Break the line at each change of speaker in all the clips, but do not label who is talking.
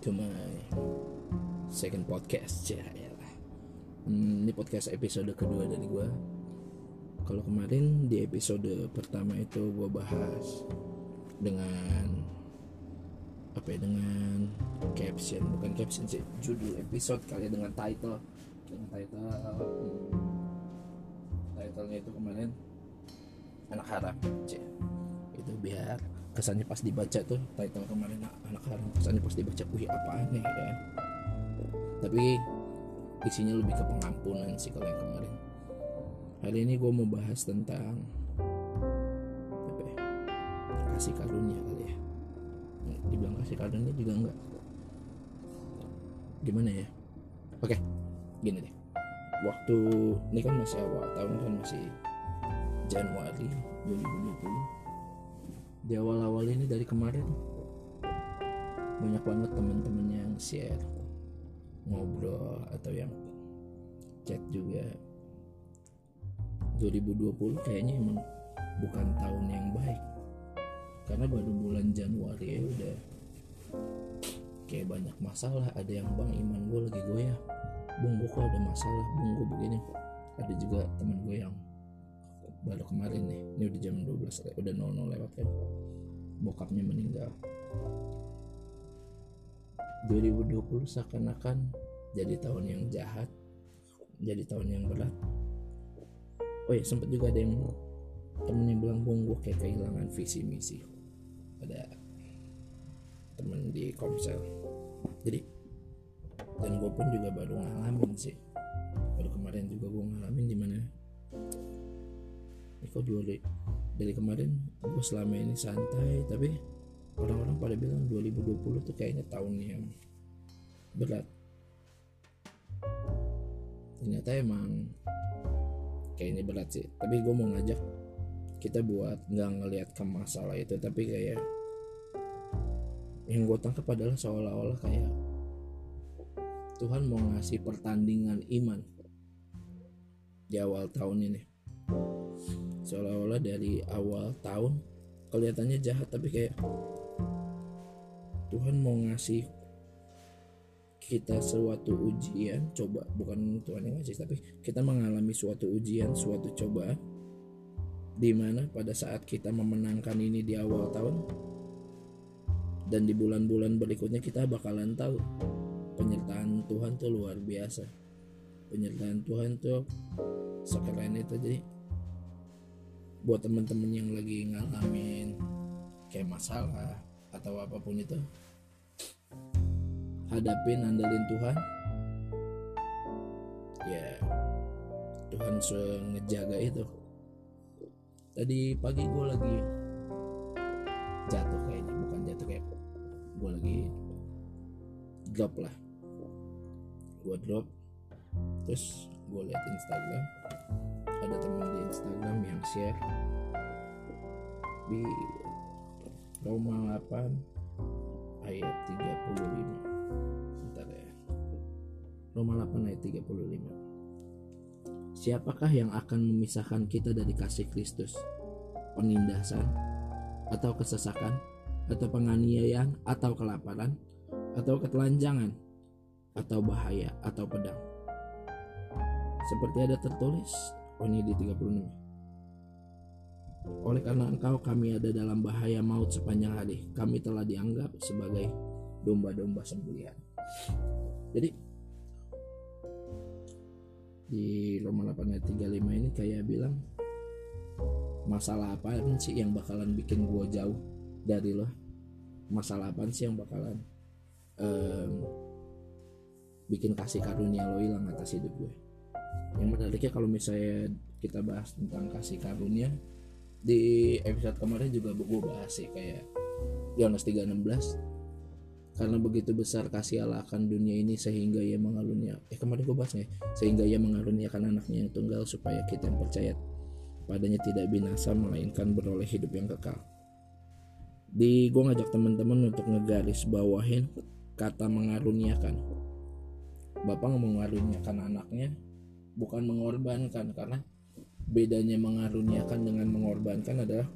to my second podcast ya ya hmm, ini podcast episode kedua dari gue kalau kemarin di episode pertama itu gue bahas dengan apa ya dengan caption. Bukan caption sih judul episode kali ya, dengan title. Dengan title. Titlenya itu kemarin anak haram Cie. itu biar kesannya pas dibaca tuh title kemarin anak haram kesannya pas dibaca wih apaan nih ya tapi isinya lebih ke pengampunan sih kalau yang kemarin. Hari ini gue mau bahas tentang apa ya kasih karunia kali ya. Dibilang kasih karunia juga enggak. Gimana ya? Oke gini deh. Waktu ini kan masih awal tahun kan masih Januari 2020 di awal-awal ini dari kemarin. Banyak banget teman-teman yang share ngobrol atau yang chat juga. 2020 kayaknya emang bukan tahun yang baik. Karena baru bulan Januari ya udah kayak banyak masalah. Ada yang bang iman gue lagi goyah. Bung gue kok ada masalah? Bung gue begini. Ada juga teman gue yang baru kemarin nih. Ini udah jam 12 udah 00 lewat kan bokapnya meninggal. 2020 seakan-akan jadi tahun yang jahat jadi tahun yang berat. Oh ya sempat juga ada yang temen yang bilang bung gue kayak kehilangan visi misi. Ada temen di komsel. Jadi dan gue pun juga baru ngalamin sih. Baru kemarin juga gue ngalamin di mana ini kok dua dari kemarin gue selama ini santai tapi orang-orang pada bilang 2020 tuh kayaknya tahun yang berat. Ternyata emang kayaknya berat sih. Tapi gue mau ngajak kita buat nggak ngelihat ke masalah itu tapi kayak yang gue tangkap adalah seolah-olah kayak Tuhan mau ngasih pertandingan iman di awal tahun ini seolah-olah dari awal tahun kelihatannya jahat tapi kayak Tuhan mau ngasih kita suatu ujian coba bukan Tuhan yang ngasih tapi kita mengalami suatu ujian suatu coba di mana pada saat kita memenangkan ini di awal tahun dan di bulan-bulan berikutnya kita bakalan tahu penyertaan Tuhan tuh luar biasa. Penyertaan Tuhan tuh sekeren itu jadi buat temen-temen yang lagi ngalamin kayak masalah atau apa pun itu hadapin andalin Tuhan. Ya Tuhan ngejaga itu. Tadi pagi gue lagi jatuh kayaknya bukan jatuh kayak gue lagi drop lah. Gue drop terus gue liat Instagram ada teman di Instagram yang share. Di Roma 8 ayat 35 Bentar ya. Roma 8 ayat 35 Siapakah yang akan memisahkan kita dari kasih Kristus? Penindasan? Atau kesesakan? Atau penganiayaan? Atau kelaparan? Atau ketelanjangan? Atau bahaya? Atau pedang? Seperti ada tertulis oh ini di 36 oleh karena engkau kami ada dalam bahaya maut sepanjang hari. Kami telah dianggap sebagai domba-domba sembelihan jadi di Roma 8 ayat 35 ini kayak bilang masalah apa sih yang bakalan bikin gua jauh dari lo? Masalah apa sih yang bakalan um, bikin kasih karunia lo hilang atas hidup gue yang menariknya kalau misalnya kita bahas tentang kasih karunia di episode kemarin juga gue bahas sih kayak Yohanes 3:16 karena begitu besar kasih Allah akan dunia ini sehingga ia mengarunia eh kemarin gue sehingga ia mengaruniakan anaknya yang tunggal supaya kita yang percaya padanya tidak binasa melainkan beroleh hidup yang kekal. Di gue ngajak teman-teman untuk ngegaris bawahin kata mengaruniakan. Bapak mengaruniakan anaknya bukan mengorbankan karena bedanya mengaruniakan dengan mengorbankan adalah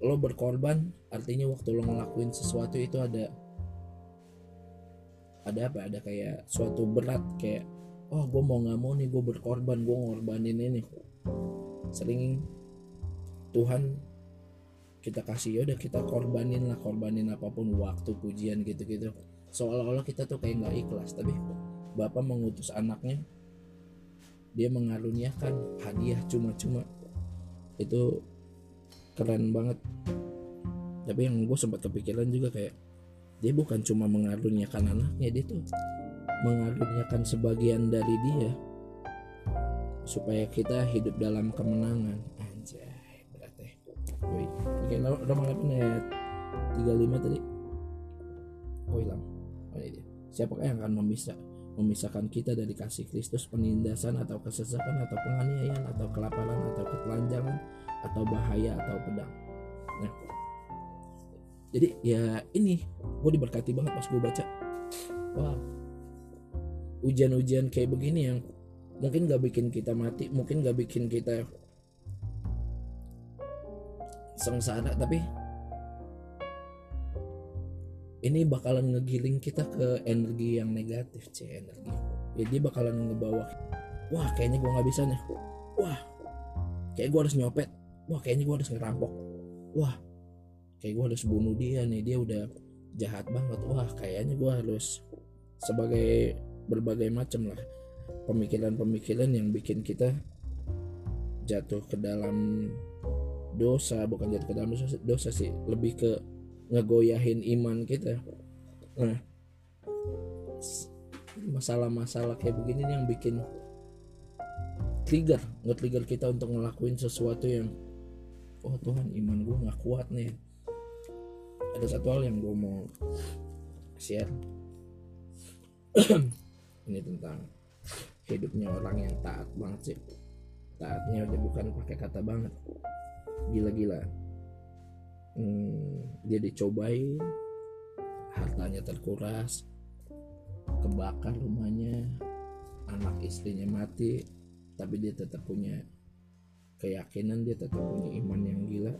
lo berkorban artinya waktu lo ngelakuin sesuatu itu ada ada apa? Ada kayak suatu berat kayak oh gue mau nggak mau nih gue berkorban gue ngorbanin ini. Sering Tuhan kita kasih ya udah kita korbanin lah korbanin apa pun waktu pujian gitu-gitu. Seolah-olah kita tuh kayak nggak ikhlas tapi Bapak mengutus anaknya dia mengaruniakan hadiah cuma-cuma. Itu keren banget. Tapi yang gue sempat kepikiran juga kayak dia bukan cuma mengaruniakan anaknya dia tuh mengaruniakan sebagian dari dia supaya kita hidup dalam kemenangan. Anjay berat ya. Yoi. oke Roma 8 ayat 35 tadi. Oh hilang. Oh dia. Siapakah yang akan memisah memisahkan kita dari kasih Kristus penindasan atau kesesakan atau penganiayaan atau kelaparan atau ketelanjangan atau bahaya atau pedang. Nah jadi ya ini gue diberkati banget pas gue baca. Wow ujian-ujian kayak begini yang mungkin gak bikin kita mati mungkin gak bikin kita sengsara tapi ini bakalan ngegiling kita ke energi yang negatif c energi. Jadi bakalan ngebawa wah kayaknya gue nggak bisa nih. Wah kayak gue harus nyopet. Wah kayaknya gue harus ngerampok. Wah kayak gue harus bunuh dia nih. Dia udah jahat banget. Wah kayaknya gue harus sebagai berbagai macam lah. Pemikiran-pemikiran yang bikin kita jatuh ke dalam dosa. Bukan jatuh ke dalam dosa, dosa sih. Lebih ke ngegoyahin iman kita. Nah masalah-masalah kayak begini yang bikin trigger nge-trigger kita untuk ngelakuin sesuatu yang oh Tuhan iman gue nggak kuat nih. Ada satu hal yang gue mau share. Ini tentang hidupnya orang yang taat banget sih. Taatnya udah bukan pakai kata banget. Gila-gila hmm, dia dicobain hartanya terkuras kebakar rumahnya anak istrinya mati tapi dia tetap punya keyakinan dia tetap punya iman yang gila.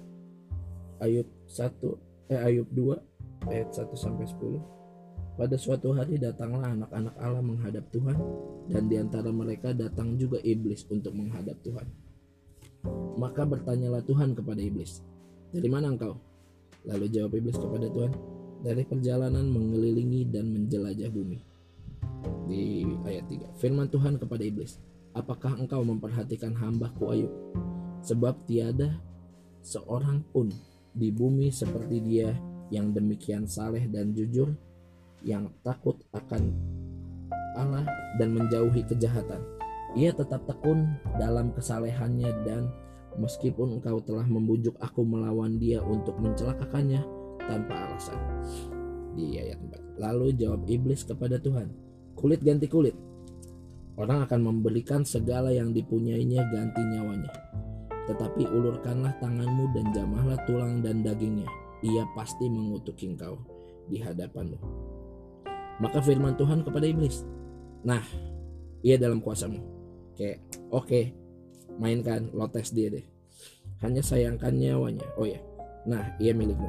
Ayub 1 eh Ayub 2 ayat 1 sampai 10 pada suatu hari datanglah anak-anak Allah menghadap Tuhan dan di antara mereka datang juga iblis untuk menghadap Tuhan. Maka bertanyalah Tuhan kepada iblis dari mana engkau lalu jawab iblis kepada Tuhan dari perjalanan mengelilingi dan menjelajah bumi di ayat 3 firman Tuhan kepada iblis apakah engkau memperhatikan hambaku Ayub? Sebab tiada seorang pun di bumi seperti dia yang demikian saleh dan jujur, yang takut akan Allah dan menjauhi kejahatan. Ia tetap tekun dalam kesalehannya dan meskipun engkau telah membujuk aku melawan dia untuk mencelakakannya tanpa alasan. Di ayat 4. Lalu jawab iblis kepada Tuhan, kulit ganti kulit, Orang akan memberikan segala yang dipunyainya ganti nyawanya. Tetapi ulurkanlah tanganmu dan jamahlah tulang dan dagingnya. Ia pasti mengutuk engkau di hadapanmu. Maka firman Tuhan kepada iblis, Nah, ia dalam kuasamu. Kayak, oke, okay, mainkan, lo tes dia deh. Hanya sayangkan nyawanya. Oh ya, nah, ia milikmu.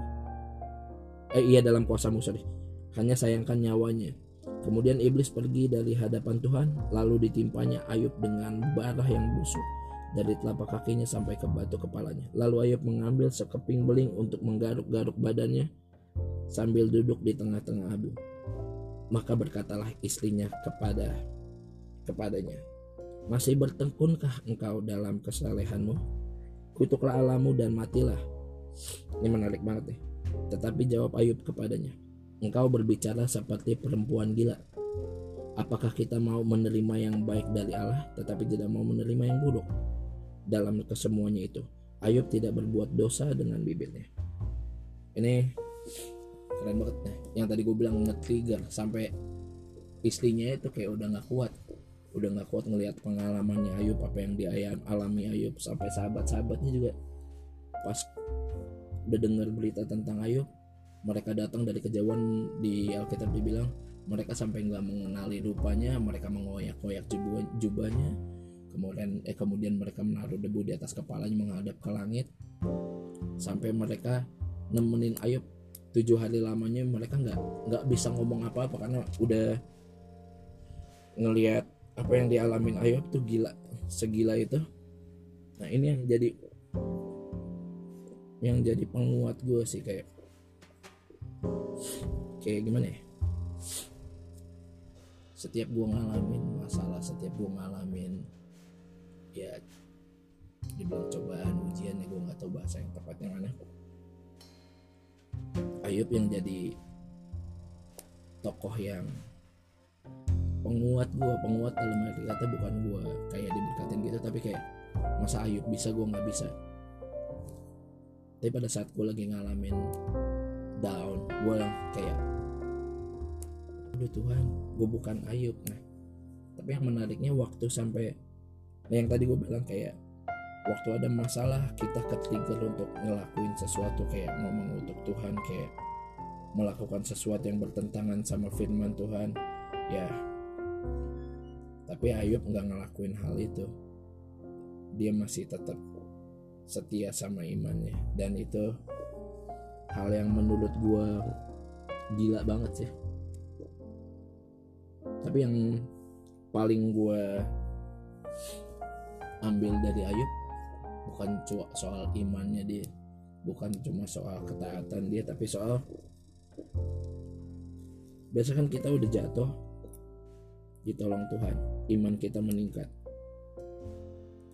Eh, ia dalam kuasamu, sorry. Hanya sayangkan nyawanya Kemudian iblis pergi dari hadapan Tuhan, lalu ditimpanya Ayub dengan bara yang busuk dari telapak kakinya sampai ke batu kepalanya. Lalu Ayub mengambil sekeping beling untuk menggaruk-garuk badannya sambil duduk di tengah-tengah abu. Maka berkatalah istrinya kepada kepadanya, "Masih bertengkunkah engkau dalam kesalehanmu? Kutuklah alamu dan matilah." Ini menarik banget nih. Tetapi jawab Ayub kepadanya, Engkau berbicara seperti perempuan gila. Apakah kita mau menerima yang baik dari Allah tetapi tidak mau menerima yang buruk? Dalam kesemuanya itu, Ayub tidak berbuat dosa dengan bibirnya. Ini keren banget nih. Yang tadi gue bilang nge-trigger sampai istrinya itu kayak udah nggak kuat udah nggak kuat ngelihat pengalamannya Ayub apa yang dia alami Ayub sampai sahabat-sahabatnya juga. Pas udah dengar berita tentang Ayub mereka datang dari kejauhan di Alkitab dibilang mereka sampai nggak mengenali rupanya mereka mengoyak-oyak jubahnya. Kemudian eh kemudian mereka menaruh debu di atas kepalanya menghadap ke langit. Sampai mereka nemenin Ayub. Tujuh hari lamanya mereka nggak nggak bisa ngomong apa-apa karena udah ngelihat apa yang dialamin Ayub tuh gila segila itu. Nah ini yang jadi yang jadi penguat gue sih kayak kayak gimana ya? Setiap gue ngalamin masalah setiap gue ngalamin ya dibilang cobaan ujian ya gue nggak tahu bahasa yang tepatnya mana. Ayub yang jadi tokoh yang penguat gue penguat dalam arti kata bukan gue kayak diberkatin gitu tapi kayak masa Ayub bisa gue nggak bisa? Tapi pada saat gue lagi ngalamin down gue kayak udah Tuhan gue bukan Ayub. Nah tapi yang menariknya waktu sampai nah yang tadi gue bilang kayak waktu ada masalah kita ketrigger untuk ngelakuin sesuatu kayak ngomong untuk Tuhan kayak melakukan sesuatu yang bertentangan sama firman Tuhan ya tapi Ayub nggak ngelakuin hal itu. Dia masih tetap setia sama imannya. Dan itu hal yang menurut gue gila banget sih. Tapi yang paling gue ambil dari Ayub bukan cuma soal imannya dia bukan cuma soal ketaatan dia tapi soal biasa kan kita udah jatuh ditolong Tuhan iman kita meningkat.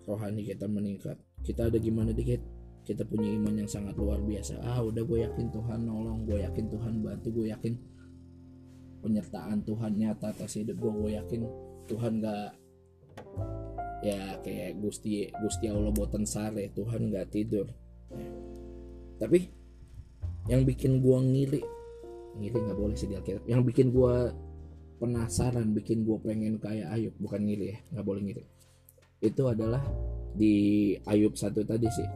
Rohani kita meningkat. Kita ada gimana dikit? Kita punya iman yang sangat luar biasa. Ah udah gue yakin Tuhan nolong gue yakin Tuhan bantu gue yakin penyertaan Tuhan nyata atas hidup gue gue yakin Tuhan gak ya kayak Gusti Gusti Allah boten sare Tuhan nggak tidur. Tapi yang bikin gua ngiri ngiri nggak boleh sih di Alkitab. Yang bikin gua penasaran bikin gua pengen kayak Ayub. Bukan ngiri ya nggak boleh ngiri. Itu adalah di Ayub satu tadi sih.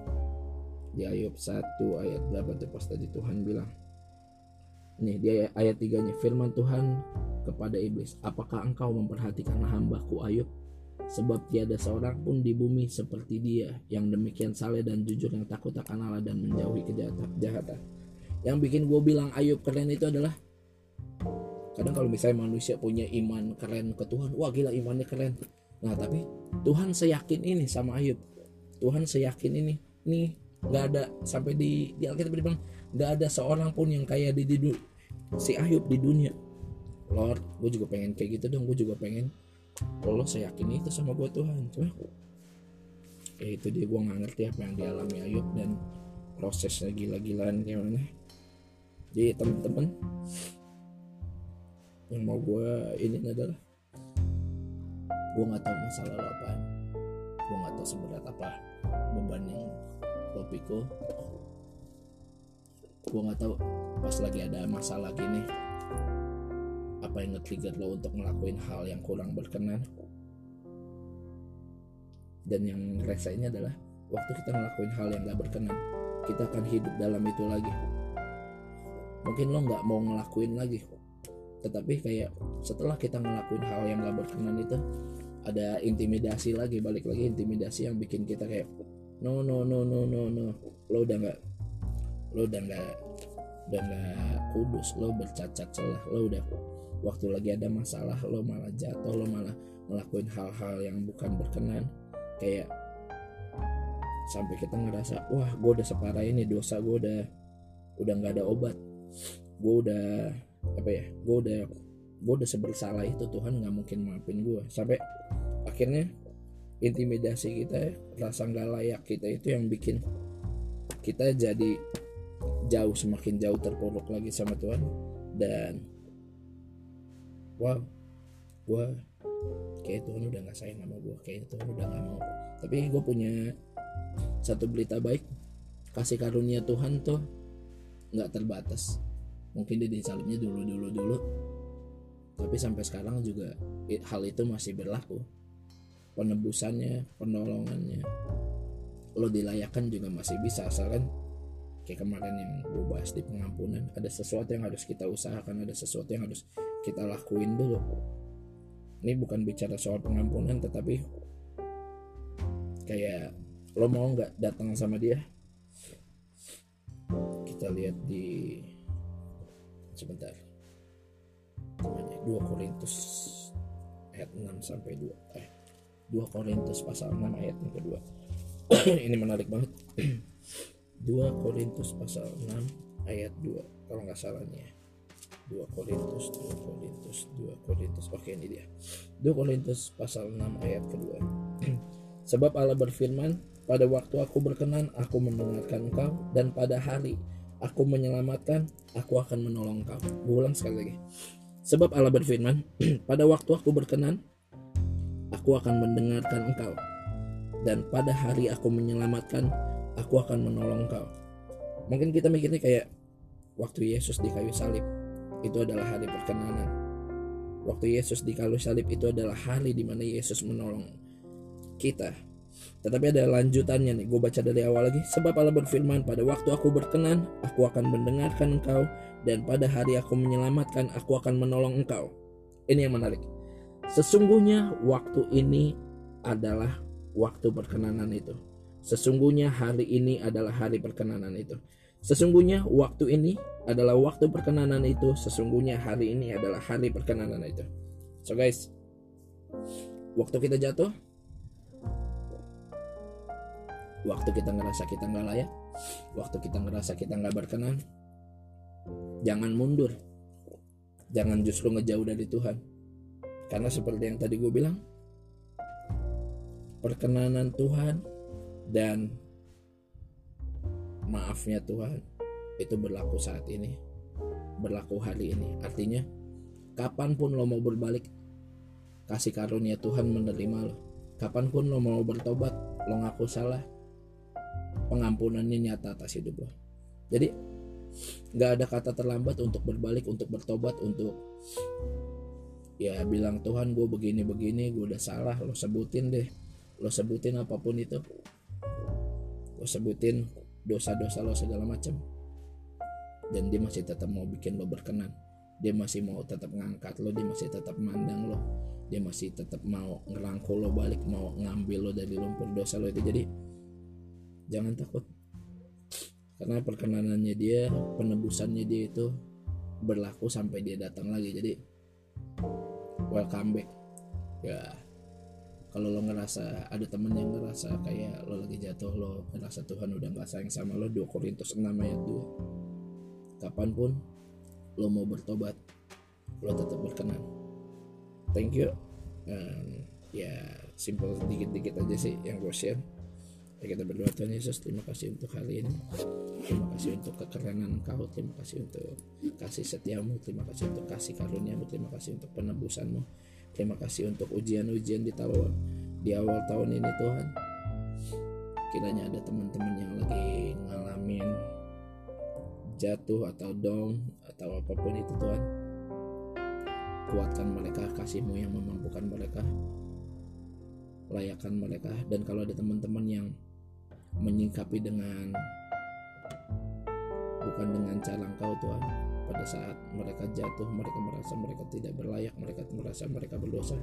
Di Ayub satu ayat berapa tuh pas tadi Tuhan bilang? Nih di ayat tiganya firman Tuhan kepada iblis apakah engkau memperhatikan hambaku Ayub? Sebab tiada seorang pun di bumi seperti dia yang demikian saleh dan jujur yang takut akan Allah dan menjauhi kejahatan. Yang bikin gue bilang Ayub keren itu adalah kadang kalau misalnya manusia punya iman keren ke Tuhan, wah gila imannya keren. Nah tapi Tuhan seyakin ini sama Ayub. Tuhan seyakin ini, nih nggak ada sampai di di Alkitab bilang nggak ada seorang pun yang kayak di, di si Ayub di dunia. Lord, gue juga pengen kayak gitu dong, gue juga pengen Allah saya yakin itu sama gue Tuhan cuma ya itu dia gue nggak ngerti apa yang dialami Ayub dan prosesnya gila-gilaan gimana jadi temen-temen yang mau gue ini adalah gue nggak tahu masalah lo apa gue nggak tahu seberat apa beban yang lo pikul gue nggak tahu pas lagi ada masalah gini apa yang nge-trigger lo untuk ngelakuin hal yang kurang berkenan. Dan yang ini adalah waktu kita ngelakuin hal yang gak berkenan kita akan hidup dalam itu lagi. Mungkin lo nggak mau ngelakuin lagi tetapi kayak setelah kita ngelakuin hal yang gak berkenan itu ada intimidasi lagi balik lagi intimidasi yang bikin kita kayak no no no no no no. Lo udah nggak lo udah nggak udah nggak kudus lo bercacat celah lo udah waktu lagi ada masalah lo malah jatuh lo malah ngelakuin hal-hal yang bukan berkenan. Kayak sampai kita ngerasa wah gue udah separah ini dosa gue udah udah nggak ada obat. Gue udah apa ya gue udah gue udah sebersalah itu Tuhan nggak mungkin maafin gue sampai akhirnya intimidasi kita rasa nggak layak kita itu yang bikin kita jadi jauh semakin jauh terpuruk lagi sama Tuhan. Dan wow gue kayak Tuhan udah nggak sayang sama gue kayak Tuhan udah nggak mau. Tapi gue punya satu berita baik kasih karunia Tuhan tuh nggak terbatas mungkin dia disalibnya dulu dulu dulu. Tapi sampai sekarang juga hal itu masih berlaku. Penebusannya penolongannya lo dilayakan juga masih bisa asalkan kayak kemarin yang gue bahas di pengampunan ada sesuatu yang harus kita usahakan ada sesuatu yang harus kita lakuin dulu. Ini bukan bicara soal pengampunan tetapi kayak lo mau nggak datang sama dia? Kita lihat di sebentar. Gimana ya? 2 Korintus ayat 6 sampai 2 eh 2 Korintus pasal 6 ayat yang kedua. Ini menarik banget. 2 Korintus pasal 6 ayat 2 kalau nggak salah nih ya. 2 Korintus 2 Korintus 2 Korintus. Oke ini dia. 2 Korintus pasal 6 ayat kedua. Sebab Allah berfirman pada waktu aku berkenan aku mendengarkan engkau dan pada hari aku menyelamatkan aku akan menolong engkau Gue ulang sekali lagi. Sebab Allah berfirman pada waktu aku berkenan aku akan mendengarkan engkau. Dan pada hari aku menyelamatkan aku akan menolong engkau mungkin kita mikirnya kayak waktu Yesus di kayu salib itu adalah hari perkenanan. Waktu Yesus di kayu salib itu adalah hari di mana Yesus menolong kita tetapi ada lanjutannya nih gue baca dari awal lagi. Sebab Allah berfirman pada waktu aku berkenan aku akan mendengarkan engkau dan pada hari aku menyelamatkan aku akan menolong engkau. Ini yang menarik. Sesungguhnya waktu ini adalah waktu perkenanan itu. Sesungguhnya hari ini adalah hari perkenanan itu. Sesungguhnya waktu ini adalah waktu perkenanan itu. Sesungguhnya hari ini adalah hari perkenanan itu. So guys waktu kita jatuh waktu kita ngerasa kita nggak layak waktu kita ngerasa kita nggak berkenan jangan mundur. Jangan justru ngejauh dari Tuhan. Karena seperti yang tadi gue bilang perkenanan Tuhan dan maafnya Tuhan itu berlaku saat ini berlaku hari ini. Artinya kapan pun lo mau berbalik kasih karunia Tuhan menerima lo. Kapan pun lo mau bertobat lo ngaku salah pengampunannya nyata atas hidup lo. Jadi nggak ada kata terlambat untuk berbalik untuk bertobat untuk ya bilang Tuhan gue begini begini gue udah salah lo sebutin deh lo sebutin apa pun itu. Lo sebutin dosa-dosa lo segala macam. Dan dia masih tetap mau bikin lo berkenan. Dia masih mau tetap ngangkat lo dia masih tetap mandang lo. Dia masih tetap mau ngerangkul lo balik mau ngambil lo dari lumpur dosa lo itu. Jadi jangan takut. Karena perkenanannya dia penebusannya dia itu berlaku sampai dia datang lagi. Jadi welcome back. Ya kalau lo ngerasa ada temen yang ngerasa kayak lo lagi jatuh lo ngerasa Tuhan udah gak sayang sama lo 2 Korintus 6 ayat 2 kapan pun lo mau bertobat lo tetap berkenan. Thank you. Um, ya simple dikit-dikit aja sih yang gue share Ya kita berdoa Tuhan Yesus terima kasih untuk hari ini. Terima kasih untuk kekerenan Engkau Terima kasih untuk kasih setiamu. Terima kasih untuk kasih karuniamu. Terima kasih untuk penebusanmu. Terima kasih untuk ujian-ujian di tahun di awal tahun ini Tuhan. Kiranya ada teman-teman yang lagi ngalamin jatuh atau down atau apa pun itu Tuhan. Kuatkan mereka kasihmu yang memampukan mereka. Layakkan mereka. Dan kalau ada teman-teman yang menyingkapi dengan bukan dengan cara engkau Tuhan. Pada saat mereka jatuh mereka merasa mereka tidak berlayak mereka merasa mereka berdosa.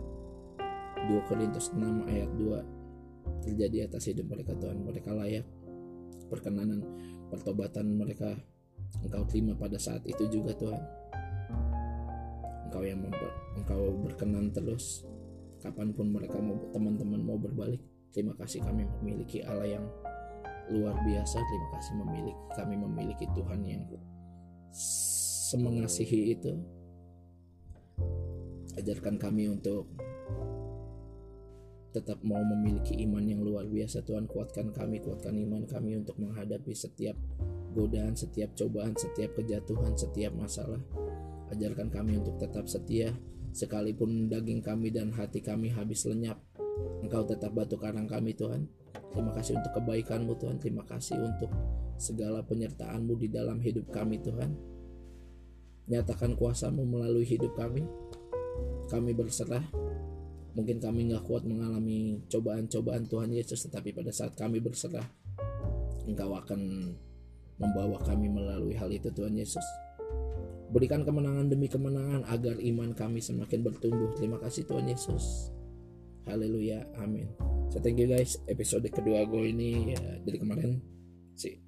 2 Korintus 6 ayat 2 terjadi atas hidup mereka Tuhan. Mereka layak. Perkenanan pertobatan mereka engkau terima pada saat itu juga Tuhan. Engkau yang member, engkau berkenan terus. Kapan pun mereka mau teman-teman mau berbalik terima kasih kami memiliki Allah yang luar biasa. Terima kasih memiliki kami memiliki Tuhan yang semengasihi itu. Ajarkan kami untuk tetap mau memiliki iman yang luar biasa. Tuhan kuatkan kami kuatkan iman kami untuk menghadapi setiap godaan setiap cobaan setiap kejatuhan setiap masalah. Ajarkan kami untuk tetap setia. Sekalipun daging kami dan hati kami habis lenyap engkau tetap batu karang kami Tuhan Terima kasih untuk kebaikanmu Tuhan. Terima kasih untuk segala penyertaanmu di dalam hidup kami Tuhan. Nyatakan kuasamu melalui hidup kami. Kami berserah. Mungkin kami nggak kuat mengalami cobaan-cobaan Tuhan Yesus, tetapi pada saat kami berserah, Engkau akan membawa kami melalui hal itu Tuhan Yesus. Berikan kemenangan demi kemenangan agar iman kami semakin bertumbuh. Terima kasih Tuhan Yesus. Haleluya. Amin so thank you guys. Episode kedua gue ini ya dari kemarin sih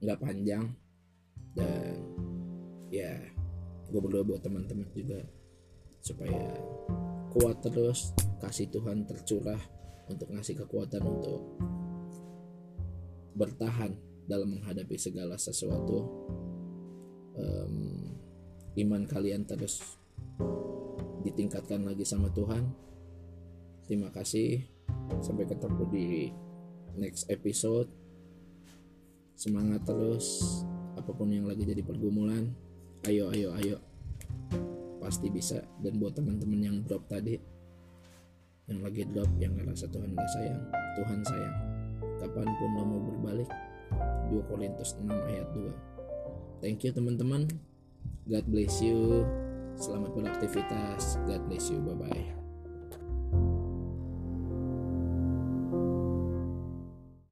nggak um, panjang. Dan ya gue berdoa buat teman-teman juga supaya kuat terus kasih Tuhan tercurah untuk ngasih kekuatan untuk bertahan dalam menghadapi segala sesuatu. Um, iman kalian terus ditingkatkan lagi sama Tuhan. Terima kasih sampai ketemu di next episode. Semangat terus apa pun yang lagi jadi pergumulan. Ayo ayo ayo. Pasti bisa. Dan buat teman-teman yang drop tadi yang lagi drop yang ngerasa Tuhan gak sayang Tuhan sayang. Kapan pun lo mau berbalik 2 Korintus 6 ayat 2 thank you teman-teman. God bless you. Selamat beraktivitas. God bless you. Bye bye